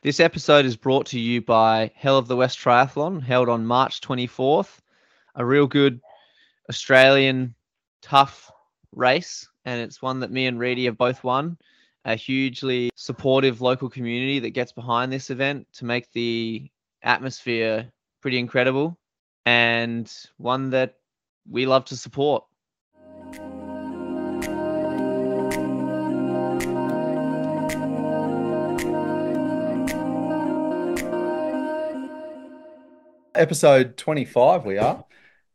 This episode is brought to you by Hell of the West Triathlon, held on March 24th. A real good Australian tough race, and it's one that me and Reedy have both won. A hugely supportive local community that gets behind this event to make the atmosphere pretty incredible, and one that we love to support. Episode 25 we are.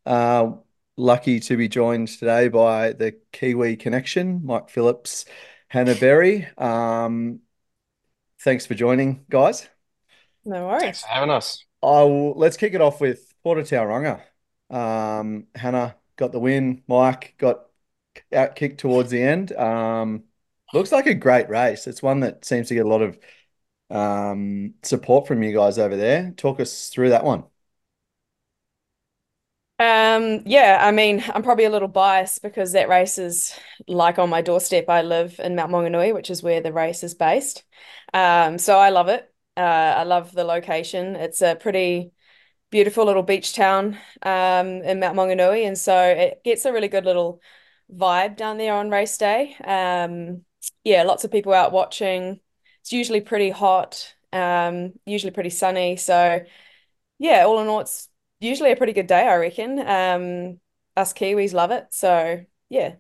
Uh, lucky to be joined today by the kiwi connection mike phillips hannah berry. Um, thanks for joining guys. No worries. Thanks for having us. I'll, let's kick it off with Port Tauranga. Um, hannah got the win. Mike got out kicked towards the end. Um, looks like a great race. It's one that seems to get a lot of um, support from you guys over there. Talk us through that one um, yeah, I mean, I'm probably a little biased because that race is like on my doorstep. I live in Mount Maunganui, which is where the race is based. Um, so I love it. Uh, I love the location. It's a pretty beautiful little beach town um, in Mount Maunganui, and so it gets a really good little vibe down there on race day. Um, yeah, lots of people out watching. It's usually pretty hot, um, usually pretty sunny. So yeah, all in all, it's usually a pretty good day, I reckon. Um, us Kiwis love it. So yeah.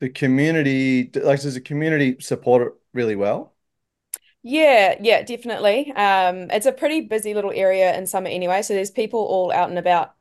The community, like, does the community support it really well? Yeah, yeah, definitely. Um, it's a pretty busy little area in summer anyway. So there's people all out and about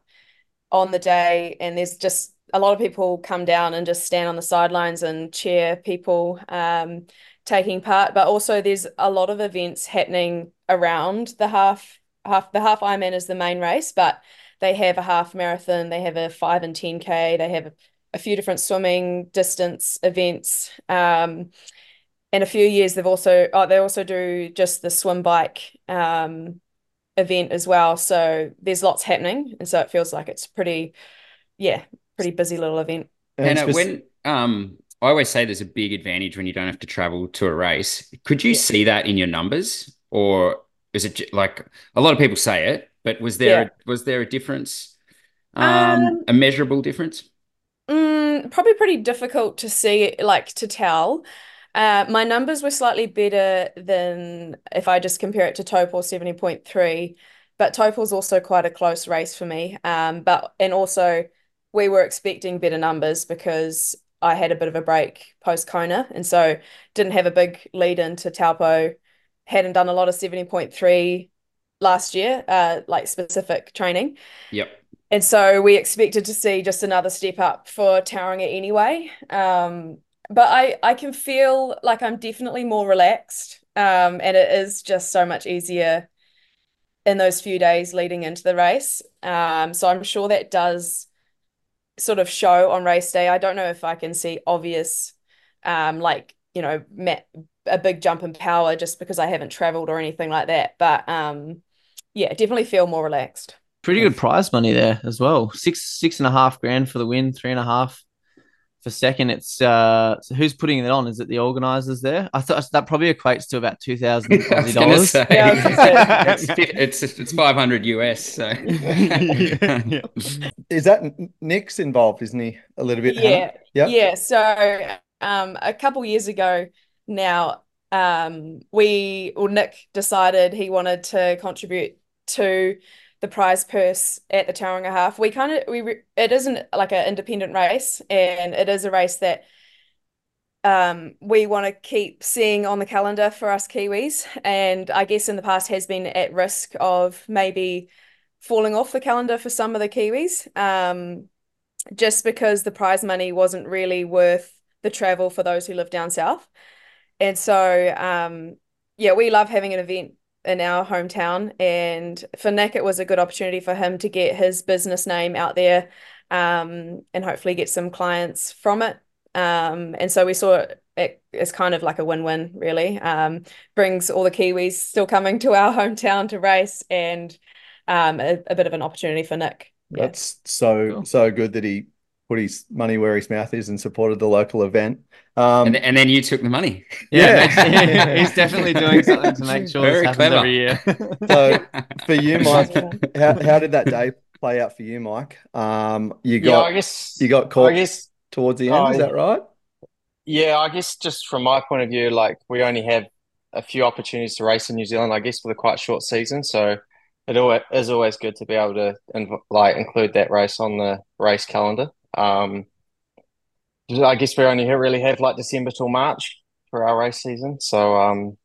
on the day, and there's just a lot of people come down and just stand on the sidelines and cheer people um, taking part. But also there's a lot of events happening around the half half the half Ironman is the main race, but they have a half marathon, they have a five and 10K, they have a, a few different swimming distance events. Um, and a few years they've also, oh, they also do just the swim bike um, event as well. So there's lots happening. And so it feels like it's pretty, yeah, pretty busy little event. And uh, when, um, I always say there's a big advantage when you don't have to travel to a race. Could you yeah. see that in your numbers, or is it like a lot of people say it, but was there yeah. a, was there a difference, um, um, a measurable difference? Mm, probably pretty difficult to see, like to tell. Uh, my numbers were slightly better than if I just compare it to Taupo seventy point three, but Taupo's also quite a close race for me. Um, but and also we were expecting better numbers because I had a bit of a break post Kona, and so didn't have a big lead into Taupo. Hadn't done a lot of seventy point three last year, uh, like specific training. Yep. And so we expected to see just another step up for Tauranga anyway. Um, but I, I can feel like I'm definitely more relaxed. Um, and it is just so much easier in those few days leading into the race. Um, so I'm sure that does sort of show on race day. I don't know if I can see obvious, um, like, you know, a big jump in power just because I haven't traveled or anything like that. But um, yeah, definitely feel more relaxed. Pretty good prize money there as well. Six six and a half grand for the win, three and a half for second. It's uh, so who's putting it on? Is it the organisers there? I thought that probably equates to about two thousand Aussie dollars. Yeah, it's, it's, it's five hundred US. So yeah. is that Nick's involved? Isn't he a little bit? Yeah, yeah. Yeah. So um, a couple years ago now, um, we or Nick decided he wanted to contribute to the prize purse at the Tauranga half. We kind of we it isn't like an independent race, and it is a race that um, we want to keep seeing on the calendar for us Kiwis. And I guess in the past has been at risk of maybe falling off the calendar for some of the Kiwis, um, just because the prize money wasn't really worth the travel for those who live down south. And so, um, yeah, we love having an event in our hometown. And for Nick, it was a good opportunity for him to get his business name out there um, and hopefully get some clients from it. Um, and so we saw it as kind of like a win-win, really. Um, brings all the Kiwis still coming to our hometown to race and um, a, a bit of an opportunity for Nick. Yeah. That's so cool. so good that he put his money where his mouth is and supported the local event. Um, and, and then you took the money. Yeah, he's definitely doing something to make sure Very this happens clever. every year. so for you, Mike, how, how did that day play out for you, Mike? Um, you Yeah, got I guess you got I caught guess towards the end, Oh, is that right? yeah, I guess just from my point of view, like we only have a few opportunities to race in New Zealand, I guess, with a quite short season. So it always is always good to be able to inv like include that race on the race calendar. Um, I guess we only really have like December till March for our race season. So um,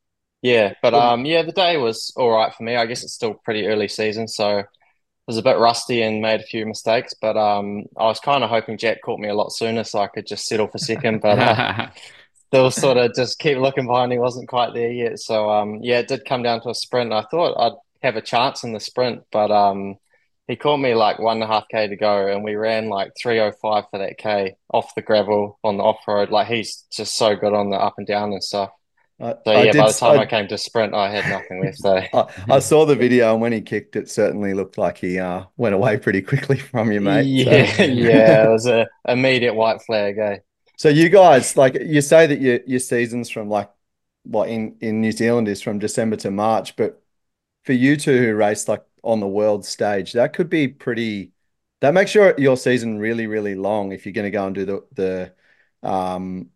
yeah, but um, yeah, the day was all right for me. I guess it's still pretty early season, so. It was a bit rusty and made a few mistakes, but um, I was kind of hoping Jack caught me a lot sooner so I could just settle for second. But uh, still, sort of just keep looking behind. He wasn't quite there yet. So um, yeah, it did come down to a sprint. I thought I'd have a chance in the sprint, but um, he caught me like one and a half k to go, and we ran like three oh five for that k off the gravel on the off road. Like he's just so good on the up and down and stuff. I, So yeah, did by the time I, I, came to sprint, I had nothing left. So I, I saw the video and when he kicked it certainly looked like he uh, went away pretty quickly from you, mate. So- yeah, yeah, it was a immediate white flag, eh? So you guys, like you say that your your seasons from like what in in New Zealand is from December to March, but for you two who race like on the world stage, that could be pretty. That makes your your season really really long if you're going to go and do the the um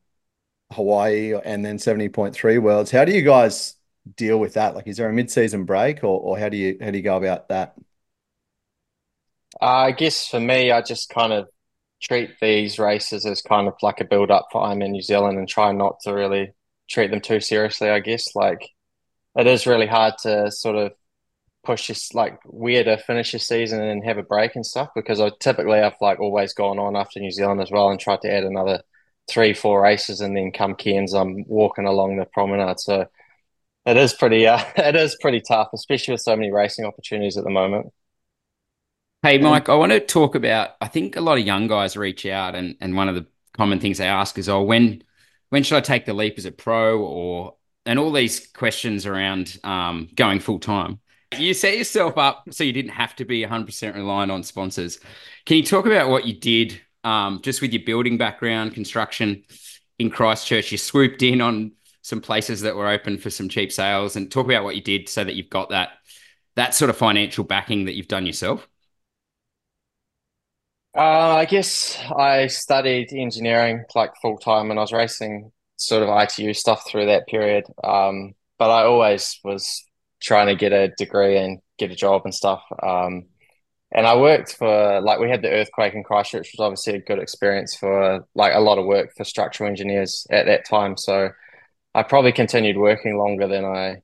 Hawaii and then 70.3 worlds. How do you guys deal with that? Like, is there a mid-season break or or how do you how do you go about that? I guess for me, I just kind of treat these races as kind of like a build up for Ironman New Zealand and try not to really treat them too seriously, I guess. Like it is really hard to sort of push this like where to finish your season and have a break and stuff because I typically I've like always gone on after New Zealand as well and tried to add another three, four races and then come Cairns, I'm walking along the promenade. So it is pretty uh, it is pretty tough, especially with so many racing opportunities at the moment. Hey, Mike, I want to talk about. I think a lot of young guys reach out, and, and one of the common things they ask is, "Oh, when when should I take the leap as a pro?" Or and all these questions around um, going full time. You set yourself up so you didn't have to be 100% reliant on sponsors. Can you talk about what you did um, just with your building background, construction in Christchurch? You swooped in on some places that were open for some cheap sales, and talk about what you did so that you've got that that sort of financial backing that you've done yourself. Uh, I guess I studied engineering like full time and I was racing sort of ITU stuff through that period. Um, but I always was trying to get a degree and get a job and stuff. Um, and I worked for like we had the earthquake in Christchurch, which was obviously a good experience for like a lot of work for structural engineers at that time. So I probably continued working longer than I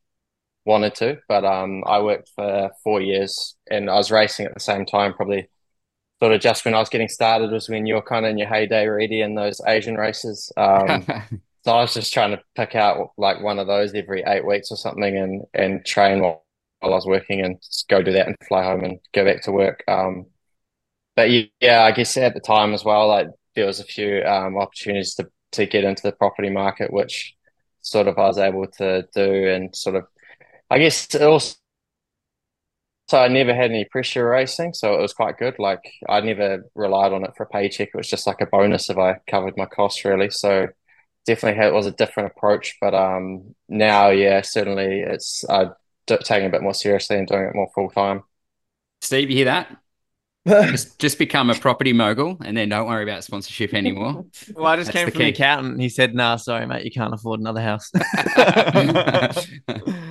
wanted to, but um, I worked for four years and I was racing at the same time, probably sort of just when I was getting started was when you were kind of in your heyday already in those Asian races. Um, so I was just trying to pick out like one of those every eight weeks or something and and train while, while I was working and go do that and fly home and go back to work. Um, but yeah, I guess at the time as well, like there was a few um, opportunities to to get into the property market, which sort of I was able to do and sort of I guess it also so I never had any pressure racing, so it was quite good. Like I never relied on it for a paycheck. It was just like a bonus if I covered my costs really. So definitely had, it was a different approach. But um now, yeah, certainly it's uh d- taking a bit more seriously and doing it more full time. Steve, you hear that? Just just become a property mogul and then don't worry about sponsorship anymore. Well, I just That's came the from the accountant. and He said, "Nah, sorry, mate, you can't afford another house."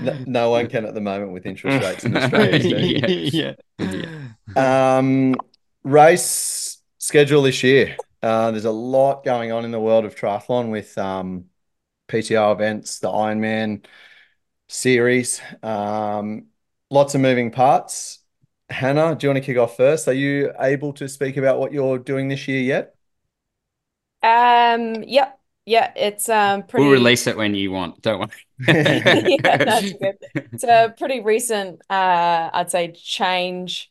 No, no one can at the moment with interest rates in Australia. Steve. yeah. Um, race schedule this year. Uh, there's a lot going on in the world of triathlon with um, PTO events, the Ironman series, um, lots of moving parts. Hannah, do you want to kick off first? Are you able to speak about what you're doing this year yet? Um, yep, yeah, it's um We'll release it when you want. Don't worry. Yeah, that's good. It's a pretty recent, uh, I'd say, change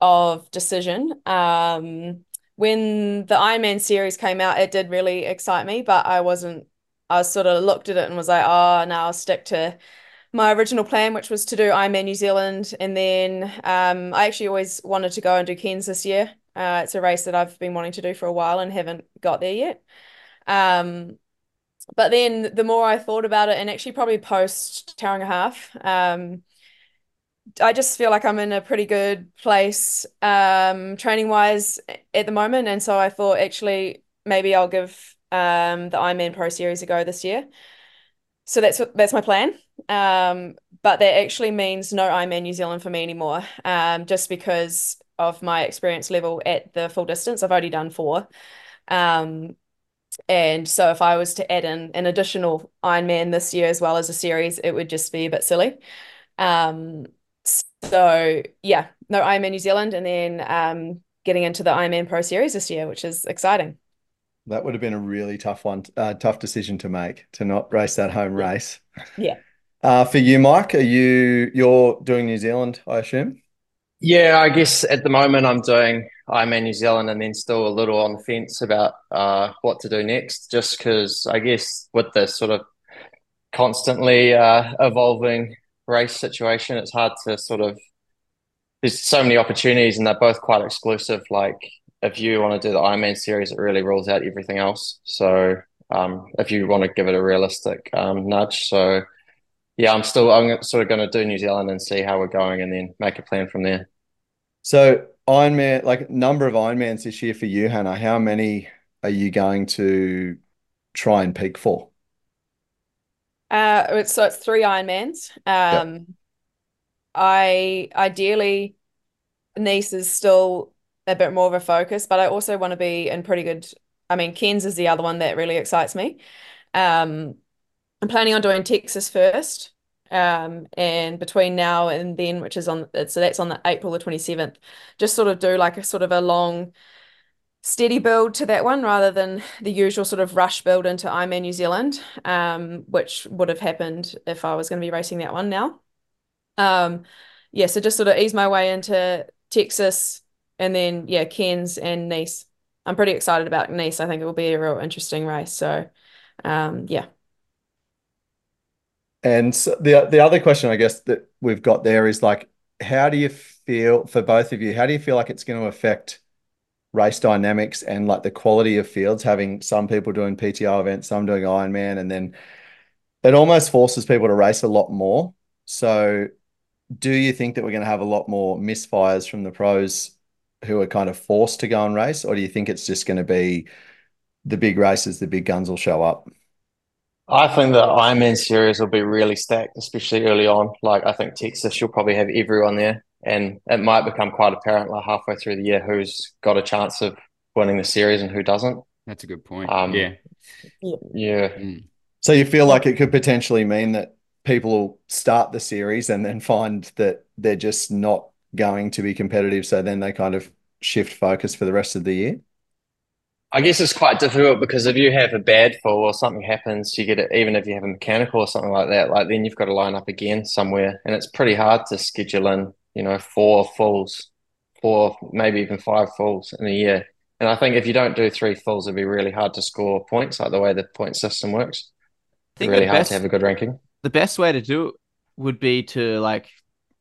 of decision. Um, when the Ironman series came out, it did really excite me, but I wasn't, I sort of looked at it and was like, oh, now I'll stick to my original plan, which was to do Ironman New Zealand. And then um, I actually always wanted to go and do Cairns this year. Uh, it's a race that I've been wanting to do for a while and haven't got there yet. Um, but then the more I thought about it, and actually probably post Tauranga half, um, I just feel like I'm in a pretty good place um, training wise at the moment, and so I thought actually maybe I'll give um, the Ironman Pro Series a go this year. So that's that's my plan. Um, but that actually means no Ironman New Zealand for me anymore. Um, just because of my experience level at the full distance, I've already done four. Um, and so if I was to add in an additional Ironman this year as well as a series, it would just be a bit silly. Um, so yeah, no Ironman New Zealand, and then um, getting into the Ironman Pro Series this year, which is exciting. That would have been a really tough one, uh, tough decision to make to not race that home race. Yeah. Uh, for you, Mike, are you you're doing New Zealand, I assume? Yeah, I guess at the moment I'm doing Ironman New Zealand and then still a little on the fence about uh, what to do next, just because I guess with this sort of constantly uh, evolving race situation, it's hard to sort of. There's so many opportunities, and they're both quite exclusive. Like if you want to do the Ironman series, it really rules out everything else. So um, if you want to give it a realistic um, nudge, so yeah, I'm still I'm sort of going to do New Zealand and see how we're going, and then make a plan from there. So Ironman, like number of Ironmans this year for you, Hannah. How many are you going to try and peak for? Uh, so it's three Ironmans. Um, yep. I ideally Nice is still a bit more of a focus, but I also want to be in pretty good. I mean, Cairns is the other one that really excites me. Um, I'm planning on doing Texas first. Um, and between now and then, which is on so that's on the April the 27th, just sort of do like a sort of a long steady build to that one rather than the usual sort of rush build into Ironman New Zealand, um, which would have happened if I was going to be racing that one now. Um, yeah, so just sort of ease my way into Texas and then yeah, Cairns and Nice. I'm pretty excited about Nice. I think it will be a real interesting race. So um, yeah. And so the the other question I guess that we've got there is like, how do you feel for both of you? How do you feel like it's going to affect race dynamics and like the quality of fields, having some people doing PTO events, some doing Ironman, and then it almost forces people to race a lot more. So, do you think that we're going to have a lot more misfires from the pros who are kind of forced to go and race, or do you think it's just going to be the big races, the big guns will show up? I think the Ironman series will be really stacked, especially early on. Like I think Texas, you'll probably have everyone there and it might become quite apparent like halfway through the year who's got a chance of winning the series and who doesn't. That's a good point. Um, yeah, yeah. Mm. So you feel like it could potentially mean that people will start the series and then find that they're just not going to be competitive, so then they kind of shift focus for the rest of the year. I guess it's quite difficult because if you have a bad fall or something happens, you get it. Even if you have a mechanical or something like that, like then you've got to line up again somewhere, and it's pretty hard to schedule in you know, four fulls, four, maybe even five fulls in a year. And I think if you don't do three fulls, it'd be really hard to score points, like the way the point system works. It's really hard to have a good ranking. The best way to do it would be to like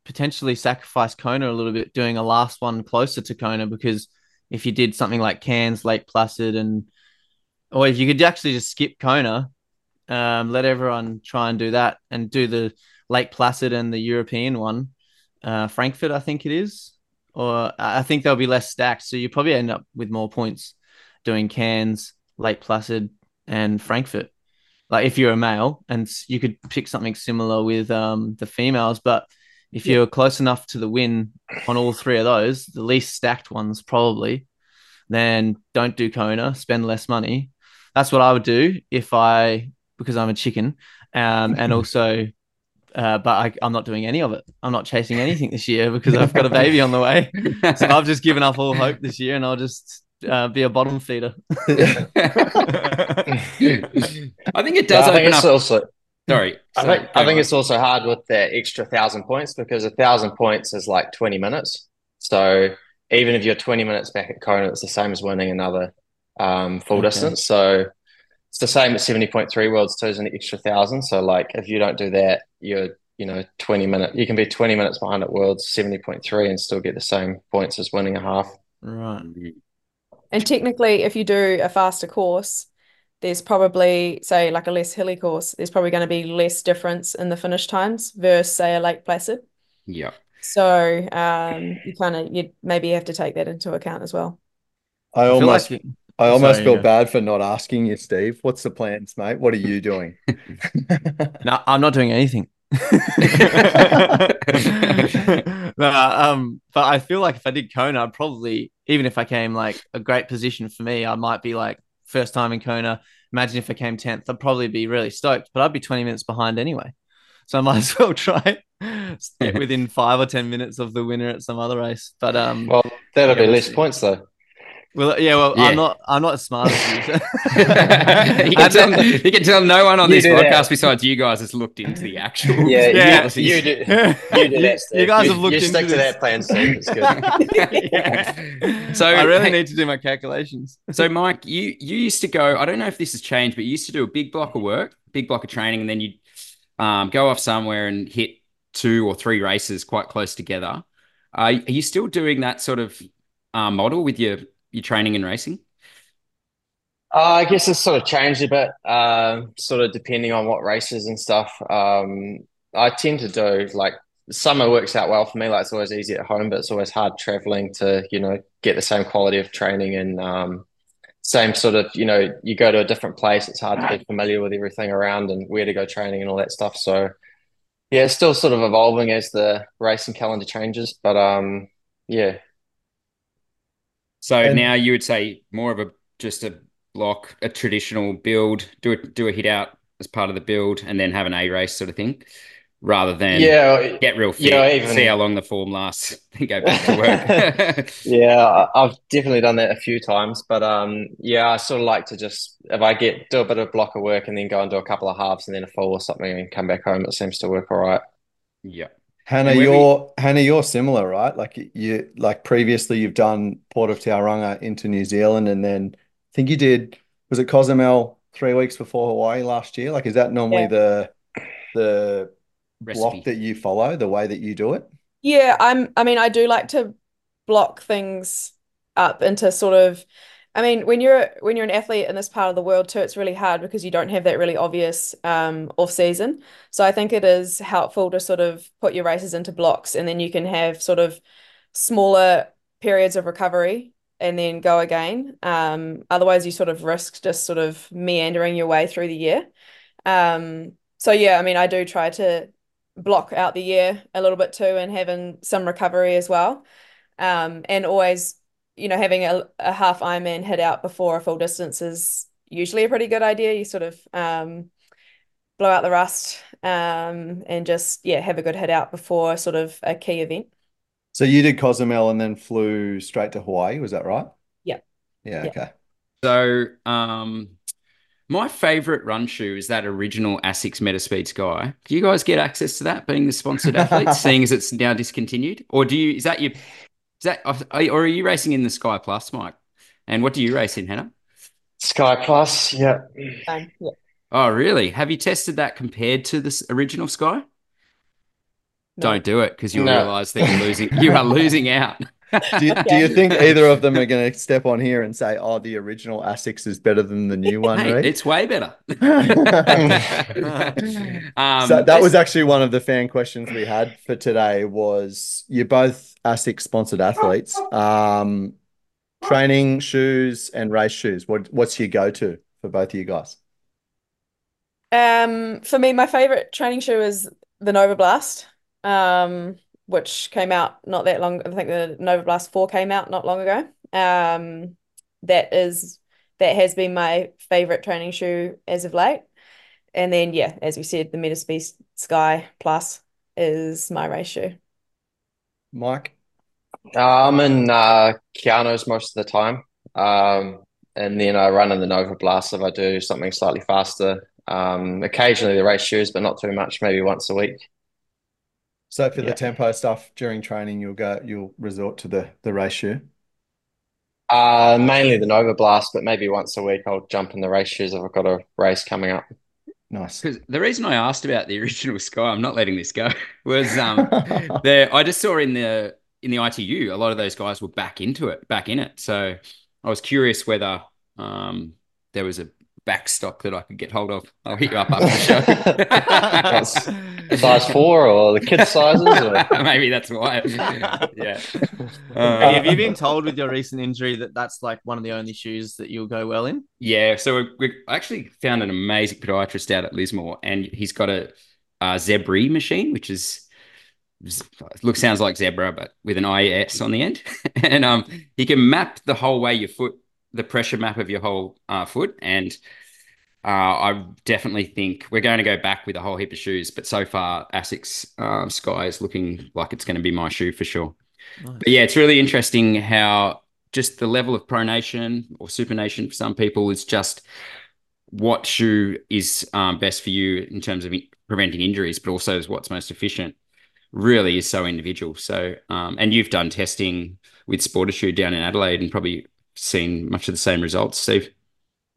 potentially sacrifice Kona a little bit, doing a last one closer to Kona, because if you did something like Cairns, Lake Placid, and or if you could actually just skip Kona, um, let everyone try and do that and do the Lake Placid and the European one uh, Frankfurt, I think it is, or I think they'll be less stacked. So you probably end up with more points doing Cairns, Lake Placid, and Frankfurt. Like if you're a male, and you could pick something similar with um, the females, but if you're close enough to the win on all three of those, the least stacked ones probably, then don't do Kona, spend less money. That's what I would do if I, because I'm a chicken, um, and also uh, but I, am not doing any of it. I'm not chasing anything this year because I've got a baby on the way. So I've just given up all hope this year, and I'll just uh, be a bottom feeder. I think it does. Yeah, I think it's up... also. Sorry, I think I think it's also hard with the extra thousand points because a thousand points is like 20 minutes. So even if you're 20 minutes back at Kona, it's the same as winning another um, full okay. distance. So it's the same at 70.3 worlds too is an extra thousand. So like if you don't do that, you're you know 20 minutes you can be 20 minutes behind at worlds 70.3 and still get the same points as winning a half Right. And technically, if you do a faster course, there's probably, say, like a less hilly course, there's probably going to be less difference in the finish times versus, say, a Lake Placid. Yeah. So um, you kind of you maybe have to take that into account as well. I I feel almost like I almost Sorry, feel yeah. bad for not asking you, Steve. What's the plans, mate? What are you doing? no, I'm not doing anything. no, um, but I feel like if I did Kona, I'd probably, even if I came like a great position for me, I might be like first time in Kona. Imagine if I came 10th, I'd probably be really stoked, but I'd be 20 minutes behind anyway. So I might as well try get within five or 10 minutes of the winner at some other race. But, um, Well, that'll Yeah, be less points though. Well, yeah, well, Yeah. I'm not, I'm not as smart as you. you, can tell, you can tell no one on You this do that. podcast besides you guys has looked into the actual. Yeah, you- Yeah. policies. you do- you, You do that, Steve. you guys You- have looked you into stick to that plan, Steve. It's good. Yeah. So, I really hey- need to do my calculations. So, Mike, you you used to go. I don't know if this has changed, but you used to do a big block of work, big block of training, and then you'd um, go off somewhere and hit two or three races quite close together. Uh, are you still doing that sort of uh, model with your your training and racing? Uh, I guess it's sort of changed a bit, um, sort of depending on what races and stuff. Um, I tend to do like summer works out well for me. Like it's always easy at home, but it's always hard traveling to, you know, get the same quality of training and um, same sort of, you know, you go to a different place. It's hard to be familiar with everything around and where to go training and all that stuff. So yeah, it's still sort of evolving as the racing calendar changes, but um, yeah. So And- now you would say more of a just a block, a traditional build, do a do a hit out as part of the build, and then have an A race sort of thing, rather than Yeah, get real fit, Yeah, even- see how long the form lasts, go back to work. Yeah, I've definitely done that a few times, but um, yeah, I sort of like to just if I get do a bit of block of work and then go and do a couple of halves and then a full or something and come back home, it seems to work all right. yeah. Hannah, And when we- you're Hannah, you're similar, right? Like you like previously you've done Port of Tauranga into New Zealand and then I think you did was it Cozumel three weeks before Hawaii last year? Like is that normally Yeah. the the Recipe. block that you follow, the way that you do it? Yeah, I'm I mean I do like to block things up into sort of I mean when you're when you're an athlete in this part of the world too, it's really hard because you don't have that really obvious um off season. So I think it is helpful to sort of put your races into blocks and then you can have sort of smaller periods of recovery and then go again. Um otherwise you sort of risk just sort of meandering your way through the year. Um so yeah, I mean I do try to block out the year a little bit too and having some recovery as well. Um, and always, you know, having a, a half Ironman hit out before a full distance is usually a pretty good idea. You sort of um, blow out the rust um, and just, yeah, have a good hit out before sort of a key event. So you did Cozumel and then flew straight to Hawaii, was that right? Yeah. Yeah, Yeah. okay. So, um, my favorite run shoe is that original Asics Metaspeed Sky. Do you guys get access to that, being the sponsored athletes, seeing as it's now discontinued, or do you? Is that your? Is that are, or are you racing in the Sky Plus, Mike? And what do you race in, Hannah? Sky Plus, yeah. Um, yeah. Oh, really? Have you tested that compared to this original Sky? No. Don't do it because you'll No. realize that you're losing. You are losing out. Do you, do you think either of them are going to step on here and say, "Oh, the original Asics is better than the new one"? Hey, Reed? it's way better. um, So that was actually one of the fan questions we had for today was you're both ASICS sponsored athletes. Um, training shoes and race shoes. What what's your go-to for both of you guys? Um, for me, my favorite training shoe is the Novablast, um, which came out not that long. I think the Novablast 4 came out not long ago. Um, that is that has been my favorite training shoe as of late. And then yeah, as we said, the Metaspeed Sky Plus is my race shoe. Mike? Uh, I'm in uh, Kayanos most of the time. Um, and then I run in the Novablast if I do something slightly faster. Um, occasionally the race shoes, but not too much, maybe once a week. So for the tempo stuff during training, you'll go you'll resort to the the race shoe. Uh, mainly the Novablast, but maybe once a week I'll jump in the race shoes if I've got a race coming up. Nice. Because the reason I asked about the original Sky, I'm not letting this go, was um there I just saw in the in the ITU, a lot of those guys were back into it, back in it. So I was curious whether um, there was a backstock that I can get hold of. I'll hit you up after the show. size four or the kids' sizes? Or? Maybe that's why. yeah. Uh, have you been told with your recent injury that that's like one of the only shoes that you'll go well in? Yeah. So we, we actually found an amazing podiatrist out at Lismore, and he's got a, a Zebris machine, which is looks sounds like zebra, but with an IS on the end, and um, he can map the whole way your foot the pressure map of your whole uh, foot. And uh, I definitely think we're going to go back with a whole heap of shoes. But so far, Asics uh, Sky is looking like it's going to be my shoe for sure. Nice. But yeah, it's really interesting how just the level of pronation or supination for some people is just what shoe is um, best for you in terms of preventing injuries, but also is what's most efficient. Really is so individual. So, um, and you've done testing with Sportashoe down in Adelaide and probably seen much of the same results, Steve.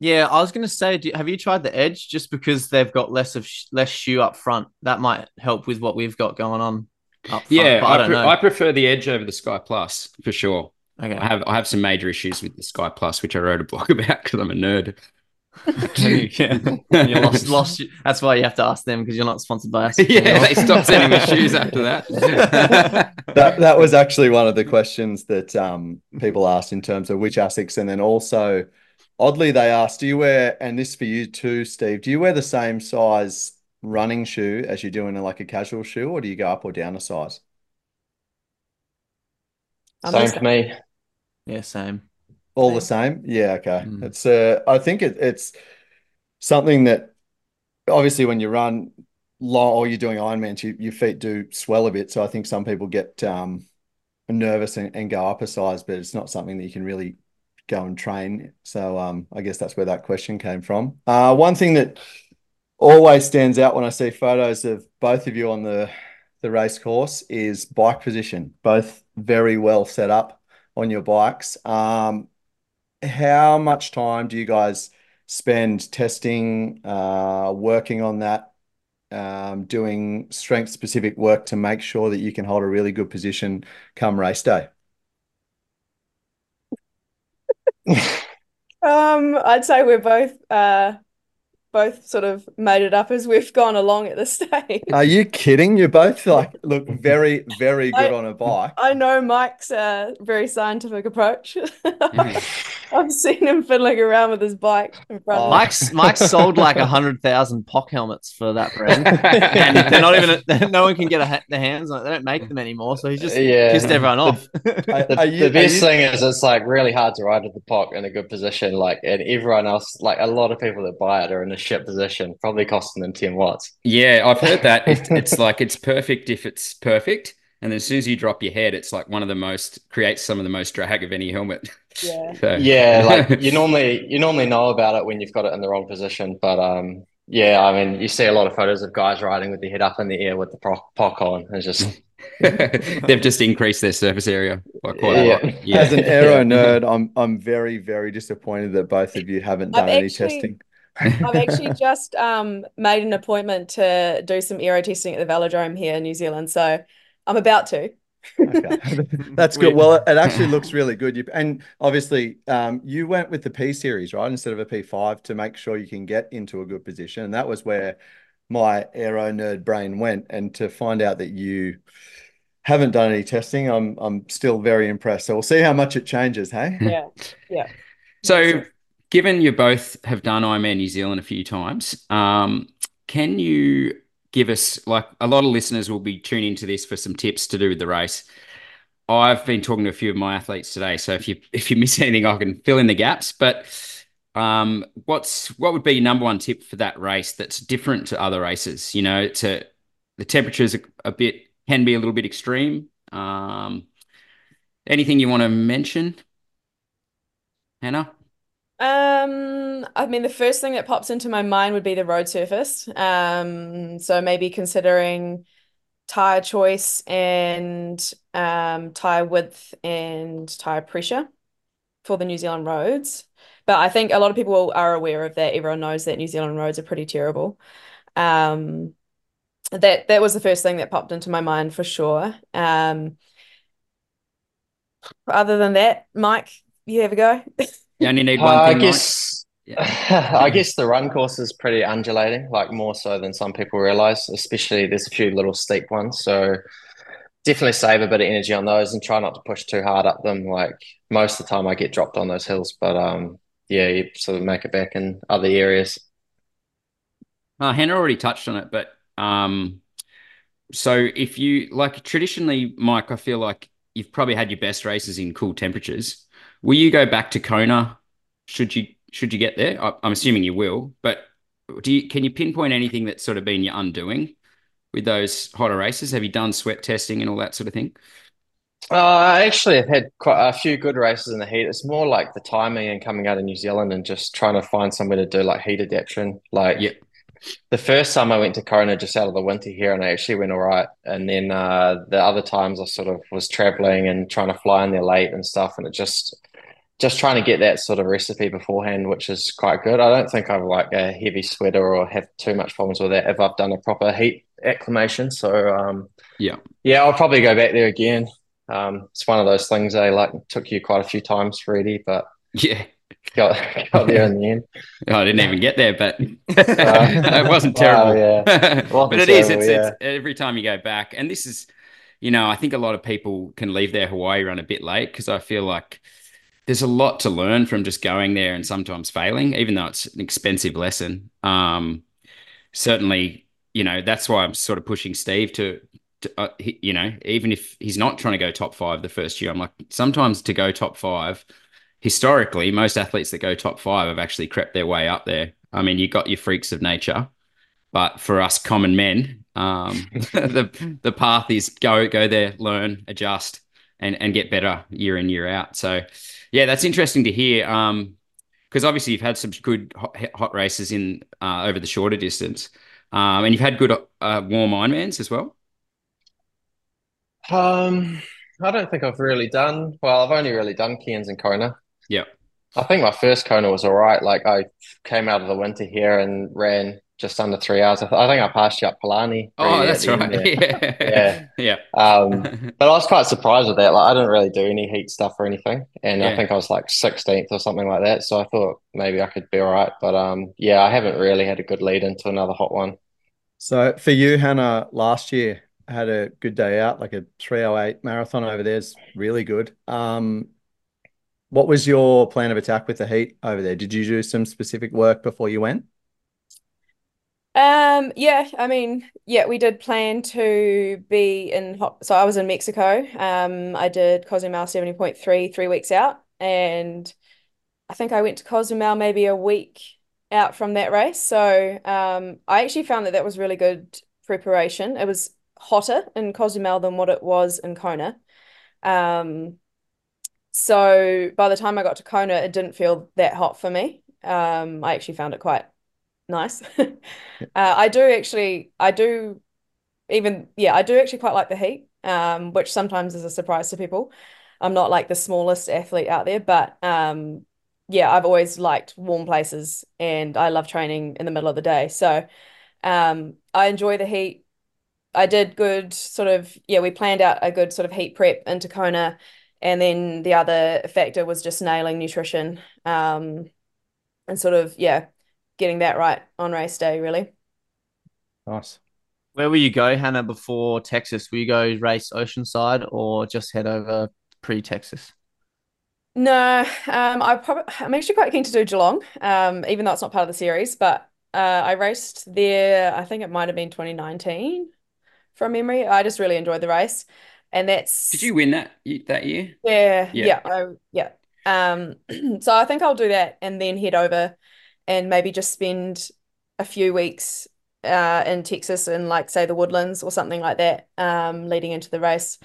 Yeah, I was going to say, do, have you tried the Edge? Just because they've got less of sh- less shoe up front, that might help with what we've got going on. Front, yeah, I, I, pre- I, prefer the Edge over the Sky Plus for sure. Okay. I have I have some major issues with the Sky Plus, which I wrote a blog about because I'm a nerd. yeah, you lost, lost. That's why you have to ask them because you're not sponsored by us. yeah, they stopped sending me shoes after that. that that was actually one of the questions that um, people asked in terms of which Asics, and then also, oddly, they asked, "Do you wear?" And this for you too, Steve. Do you wear the same size running shoe as you do in a, like a casual shoe, or do you go up or down a size? Same for me. Yeah, same. All the same? Yeah, okay. Mm. It's uh I think it, it's something that obviously when you run long or you're doing Ironman, you, your feet do swell a bit. So I think some people get um nervous and, and go up a size, but it's not something that you can really go and train. So um I guess that's where that question came from. Uh one thing that always stands out when I see photos of both of you on the the race course is bike position, both very well set up on your bikes. Um, how much time do you guys spend testing, uh, working on that, um, doing strength specific work to make sure that you can hold a really good position come race day? um, I'd say we're both uh, both sort of made it up as we've gone along at this stage. Are you kidding? You both like look very, very good I, on a bike. I know Mike's a very scientific approach. Mm. I've seen him fiddling around with his bike in front. Oh. Mike's Mike's sold like a hundred thousand POC helmets for that brand, and they're not even. No one can get a, their hands on it. They don't make them anymore, so he's just yeah. pissed everyone off. the, you, the best you... thing is it's like really hard to ride with the POC in a good position. Like, and everyone else, like a lot of people that buy it are in a shit position, probably costing them 10 watts. Yeah, I've heard that. It, it's like it's perfect if it's perfect. And as soon as you drop your head, it's like one of the most creates some of the most drag of any helmet. Yeah. so. Yeah, like you normally you normally know about it when you've got it in the wrong position. But um yeah, I mean you see a lot of photos of guys riding with the head up in the air with the POC on. It's just They've just increased their surface area by quite a lot. Yeah. As an aero nerd, I'm I'm very very disappointed that both of you haven't done I've any actually, testing. I've actually just um, made an appointment to do some aero testing at the Velodrome here in New Zealand. So I'm about to. okay. That's good. Well, it actually looks really good. You, and obviously, um, you went with the P series, right, instead of a P5 to make sure you can get into a good position. And that was where my aero nerd brain went. And to find out that you haven't done any testing, I'm I'm still very impressed. So we'll see how much it changes. Hey. Yeah. Yeah. So given you both have done Ironman New Zealand a few times, um, can you give us like a lot of listeners will be tuning into this for some tips to do with the race. I've been talking to a few of my athletes today, so if you if you miss anything, I can fill in the gaps. But um, what's what would be your number one tip for that race that's different to other races? You know, to the temperatures a, a bit can be a little bit extreme. Um, anything you want to mention, Hannah? Um, I mean, the first thing that pops into my mind would be the road surface. Um, so maybe considering tire choice and um, tire width and tire pressure for the New Zealand roads. But I think a lot of people are aware of that. Everyone knows that New Zealand roads are pretty terrible. Um, that that was the first thing that popped into my mind for sure. Um, other than that, Mike, you have a go. You only need Uh, one I thing, Mike. guess I guess the run course is pretty undulating, like more so than some people realize, especially there's a few little steep ones. So definitely save a bit of energy on those and try not to push too hard up them. Like most of the time I get dropped on those hills, but um yeah, you sort of make it back in other areas. Uh, Hannah already touched on it, but um, so if you like traditionally, Mike, I feel like you've probably had your best races in cool temperatures. Will you go back to Kona? Should you should you get there? I, I'm assuming you will, but do you can you pinpoint anything that's sort of been your undoing with those hotter races? Have you done sweat testing and all that sort of thing? Uh, I actually have had quite a few good races in the heat. It's more like the timing and coming out of New Zealand and just trying to find somewhere to do like heat adaptation. Like Yep. the first time I went to Kona just out of the winter here and I actually went all right. And then uh, the other times I sort of was traveling and trying to fly in there late and stuff. And it just just trying to get that sort of recipe beforehand, which is quite good. I don't think I've like a heavy sweater or have too much problems with that if I've done a proper heat acclimation. So um, Yeah. yeah, I'll probably go back there again. Um, it's one of those things they like took you quite a few times, Reedy, but Yeah. got got there in the end. Oh, I didn't even get there, but it wasn't Wow, terrible. yeah. but Wasn't it is. It's, yeah. it's every time you go back, and this is, you know, I think a lot of people can leave their Hawaii run a bit late because I feel like there's a lot to learn from just going there and sometimes failing, even though it's an expensive lesson. Um, certainly, you know, that's why I'm sort of pushing Steve to. to uh, he, you know, even if he's not trying to go top five the first year, I'm like, sometimes to go top five, historically, most athletes that go top five have actually crept their way up there. I mean, you got your freaks of nature, but for us common men, um, the the path is go go there, learn, adjust, and and get better year in year out. So, yeah, that's interesting to hear. Um, because obviously you've had some good hot, hot races in uh, over the shorter distance, um, and you've had good uh, warm Ironmans as well. Um, I don't think I've really done well. I've only really done Cairns and Kona. Yeah. I think my first Kona was all right. Like I came out of the winter here and ran just under three hours. I, th- I think I passed you up Palani. Oh, that's right. there. Yeah, yeah. Um, but I was quite surprised with that. Like I didn't really do any heat stuff or anything, and Yeah. I think I was like 16th or something like that. So I thought maybe I could be all right. But um, yeah, I haven't really had a good lead into another hot one. So for you, Hannah, last year I had a good day out, like a 308 marathon over there is really good. Um, what was your plan of attack with the heat over there? Did you do some specific work before you went? Um, yeah, I mean, yeah, we did plan to be in so I was in Mexico. Um, I did Cozumel 70.3 three weeks out, and I think I went to Cozumel maybe a week out from that race. So, um, I actually found that that was really good preparation. It was hotter in Cozumel than what it was in Kona. Um, so by the time I got to Kona, it didn't feel that hot for me. Um, I actually found it quite nice. Uh, I do actually, I do even, yeah, I do actually quite like the heat, um, which sometimes is a surprise to people. I'm not like the smallest athlete out there, but um, yeah, I've always liked warm places and I love training in the middle of the day. So um, I enjoy the heat. I did good sort of, yeah, we planned out a good sort of heat prep into Kona. And then the other factor was just nailing nutrition um, and sort of, yeah, getting that right on race day, really. Nice. Where will you go, Hannah, before Texas? Will you go race Oceanside or just head over pre-Texas? No, um, I probably I'm actually quite keen to do Geelong, um, even though it's not part of the series. But uh, I raced there. I think it might have been 2019 from memory. I just really enjoyed the race, and that's Did you win that that year? yeah, Yeah. yeah, I, yeah. Um, so I think I'll do that and then head over and maybe just spend a few weeks uh in Texas in like say the Woodlands or something like that, um, leading into the race.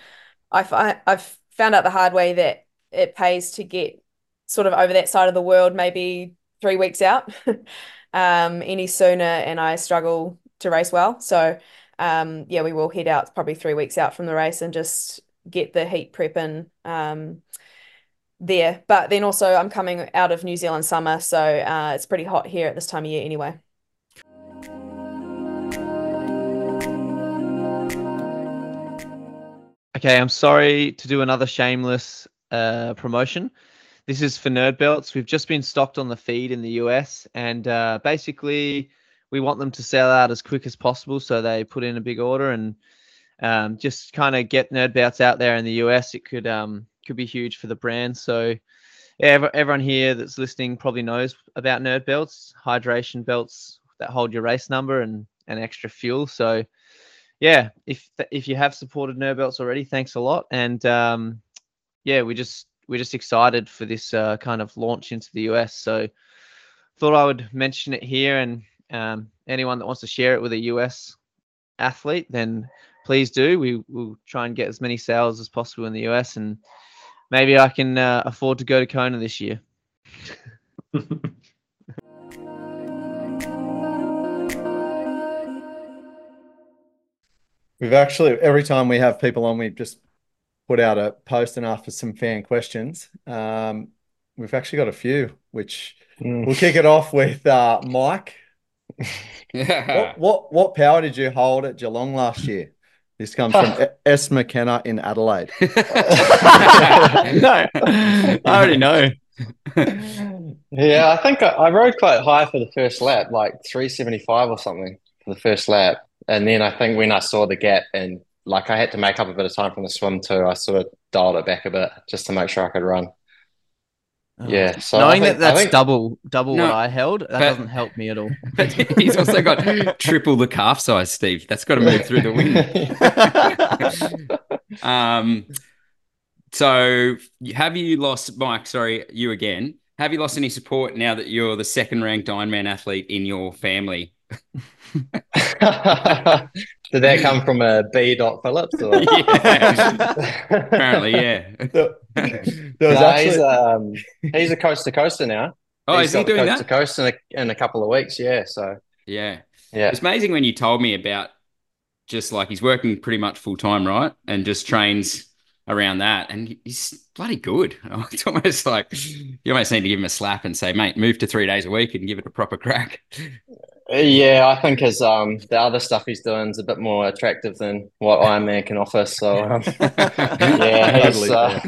I fi- I've found out the hard way that it pays to get sort of over that side of the world maybe three weeks out, um, any sooner, and I struggle to race well. So, um, yeah, we will head out probably three weeks out from the race and just get the heat prep in, um, there. But then also, I'm coming out of New Zealand summer, so uh, it's pretty hot here at this time of year anyway. Okay, I'm sorry to do another shameless uh, promotion. This is for nerd belts. We've just been stocked on the feed in the US, and uh, basically we want them to sell out as quick as possible. So they put in a big order and um, just kind of get nerd belts out there in the US. It could um, could be huge for the brand. So yeah, everyone here that's listening probably knows about nerd belts, hydration belts that hold your race number and and extra fuel. So yeah, if if you have supported nerd belts already, thanks a lot. And um, yeah, we just we're just excited for this uh, kind of launch into the US. So thought I would mention it here, and um, anyone that wants to share it with a US athlete, then please do. We will try and get as many sales as possible in the US, and maybe I can uh, afford to go to Kona this year. We've actually every time we have people on, we just put out a post and ask for some fan questions. Um, we've actually got a few, which mm. we'll kick it off with uh, Mike. what, what what power did you hold at Geelong last year? This comes from S. McKenna in Adelaide. no, I already know. yeah, I think I, I, rode quite high for the first lap, like 375 or something for the first lap. And then I think when I saw the gap and like I had to make up a bit of time from the swim too, I sort of dialed it back a bit just to make sure I could run. Oh. Yeah, so knowing think, that that's think, double double no, what I held, that but, doesn't help me at all. But he's also got triple the calf size, Steve. That's got to move through the wind. um, so have you lost, Mike? Sorry, you again. Have you lost any support now that you're the second ranked Ironman athlete in your family? Did that come from a B. Dot Phillips? Or? Yeah. Apparently, yeah. no, actually... he's, um, he's a coast to coaster now. Oh, he's is he doing coast that? To coast in a, in a couple of weeks, yeah. So yeah, yeah. It's amazing when you told me about just like he's working pretty much full time, right, and just trains around that, and he's bloody good. It's almost like you almost need to give him a slap and say, "Mate, move to three days a week and give it a proper crack." Yeah, I think his um the other stuff he's doing is a bit more attractive than what Ironman can offer. So um, yeah, he's, uh,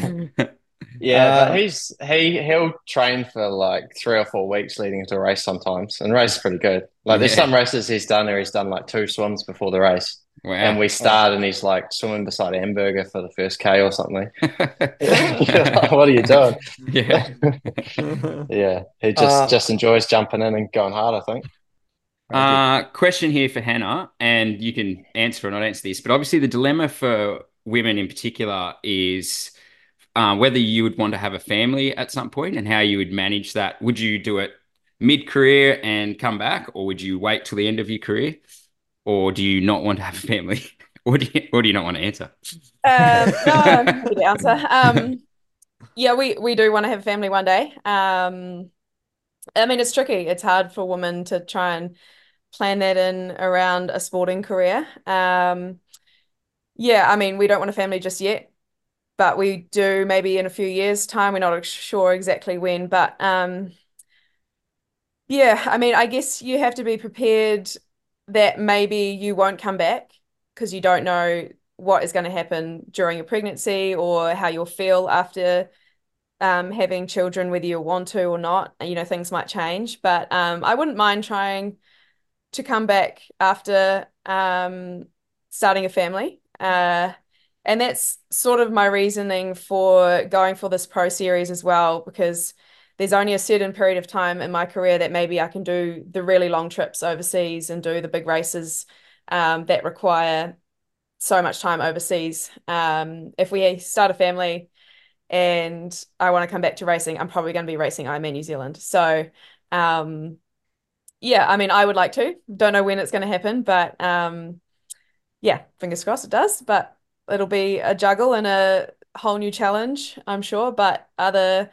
yeah, uh, but he's he he'll train for like three or four weeks leading into a race sometimes, and race is pretty good. Like there's some races he's done where he's done like two swims before the race. Wow. And we start and he's like swimming beside Hamburger for the first K or something. like, what are you doing? Yeah. yeah. He just uh, just enjoys jumping in and going hard, I think. Uh, question here for Hannah, and you can answer or not answer this, but obviously the dilemma for women in particular is uh, whether you would want to have a family at some point and how you would manage that. Would you do it mid career and come back, or would you wait till the end of your career, or do you not want to have a family? or do you, or do you not want to answer? Um, no, I'm answer. Um, yeah, we we do want to have a family one day. Um, I mean, it's tricky. It's hard for women to try and plan that in around a sporting career. Um, yeah, I mean, we don't want a family just yet, but we do maybe in a few years' time. We're not sure exactly when, but um, yeah, I mean, I guess you have to be prepared that maybe you won't come back because you don't know what is going to happen during your pregnancy or how you'll feel after um, having children, whether you want to or not. You know, things might change, but um, I wouldn't mind trying to come back after um, starting a family. Uh, and that's sort of my reasoning for going for this pro series as well, because there's only a certain period of time in my career that maybe I can do the really long trips overseas and do the big races um, that require so much time overseas. Um, if we start a family and I want to come back to racing, I'm probably going to be racing Ironman New Zealand. So, um, yeah, I mean, I would like to. Don't know when it's going to happen, but um, yeah, fingers crossed it does. But it'll be a juggle and a whole new challenge, I'm sure. But other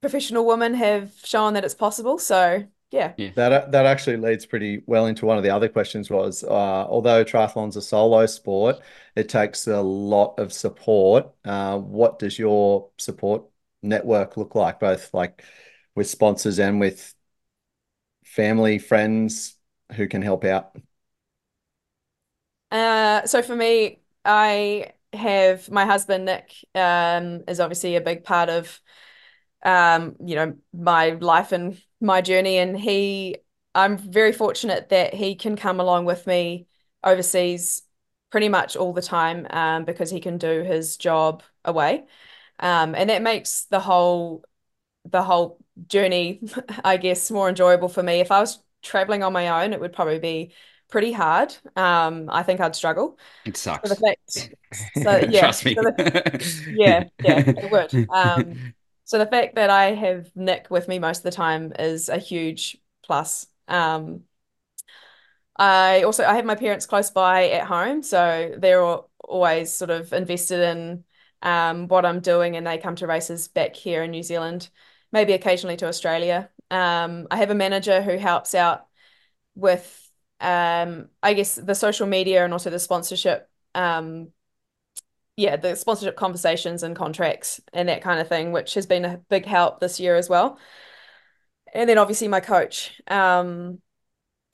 professional women have shown that it's possible. So yeah. yeah. That that actually leads pretty well into one of the other questions was uh, although triathlon's a solo sport, it takes a lot of support. Uh, what does your support network look like, both like with sponsors and with family, friends who can help out? Uh, so for me, I have my husband Nick um, is obviously a big part of um, you know my life and my journey, and he I'm very fortunate that he can come along with me overseas pretty much all the time um, because he can do his job away, um, and that makes the whole the whole journey, I guess, more enjoyable for me. If I was traveling on my own, it would probably be pretty hard. Um, I think I'd struggle. It sucks. So fact, so yeah, Trust me. so the- yeah, yeah, it would. Um, so the fact that I have Nick with me most of the time is a huge plus. Um, I also I have my parents close by at home, so they're al- always sort of invested in um, what I'm doing, and they come to races back here in New Zealand, maybe occasionally to Australia. Um, I have a manager who helps out with, um, I guess, the social media and also the sponsorship. Um, yeah, the sponsorship conversations and contracts and that kind of thing, which has been a big help this year as well. And then obviously my coach. Um,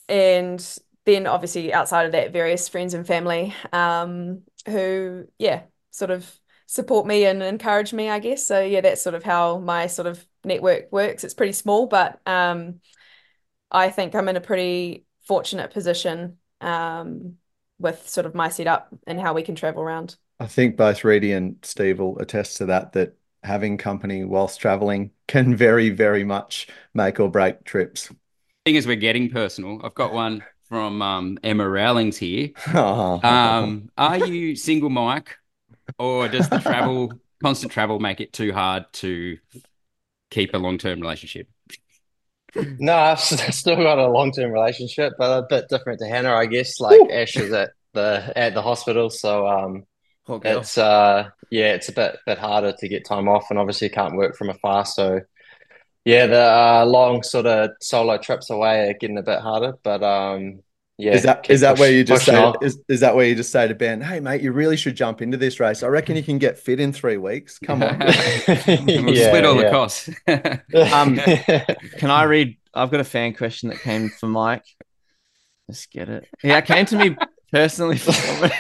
and then obviously outside of that, various friends and family um, who, yeah, sort of support me and encourage me, I guess. So yeah, that's sort of how my sort of network works. It's pretty small, but um, I think I'm in a pretty fortunate position um, with sort of my setup and how we can travel around. I think both Reedy and Steve will attest to that, that having company whilst traveling can very, very much make or break trips. Thing is, we're getting personal. I've got one from um, Emma Rowlings here. Oh. Um, are you single, Mike, or does the travel, constant travel, make it too hard to keep a long-term relationship? No, I've still got a long-term relationship, but a bit different to Hannah, I guess. Like Woo. Ash is at the at the hospital, so um, Poor girl. it's uh, yeah, it's a bit bit harder to get time off, and obviously can't work from afar. So yeah, the uh, long sort of solo trips away are getting a bit harder, but um, yeah, Is that keep is that push- where you just say is, is that where you just say to Ben, hey mate, you really should jump into this race. I reckon you can get fit in three weeks. Come on. we'll Yeah, split all the costs. Um, Can I read? I've got a fan question that came from Mike. Let's get it. Yeah, it came to me personally. From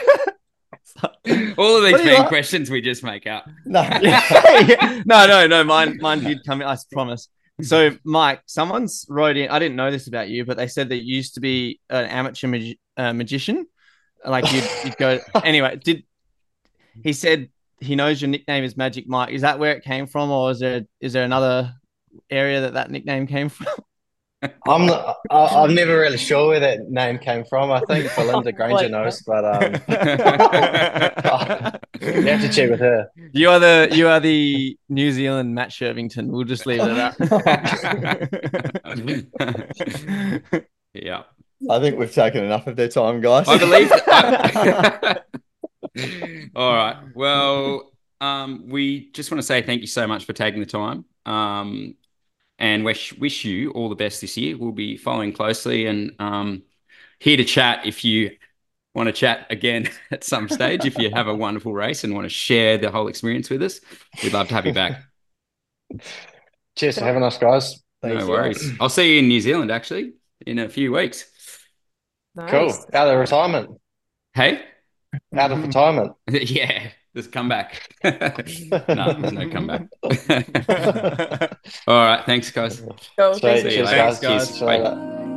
all of these What fan like? questions we just make up. No. No, no, no. Mine, mine did come in. I promise. So, Mike, someone's wrote in. I didn't know this about you, but they said that you used to be an amateur magi- uh, magician. Like you'd, you'd go. Anyway, did he said he knows your nickname is Magic Mike? Is that where it came from, or is there is there another area that that nickname came from? I'm not, I, I'm never really sure where that name came from. I think Belinda Granger Like- knows, but um, you have to check with her. You are the you are the New Zealand Matt Shervington. We'll just leave it at that. yeah. I think we've taken enough of their time, guys. I believe. I- All right. Well, um, we just want to say thank you so much for taking the time. Um, and wish wish you all the best this year. We'll be following closely and um, here to chat if you want to chat again at some stage. If you have a wonderful race and want to share the whole experience with us, we'd love to have you back. Cheers for having us, guys. Thanks, no worries. I'll see you in New Zealand actually in a few weeks. Cool. Out of retirement. Hey. Out of retirement. yeah, just come back. no, there's no comeback. All right, thanks, guys. Cool. Sweet. Thank you. Cheers, Thanks, guys. guys. Cheers. See you later.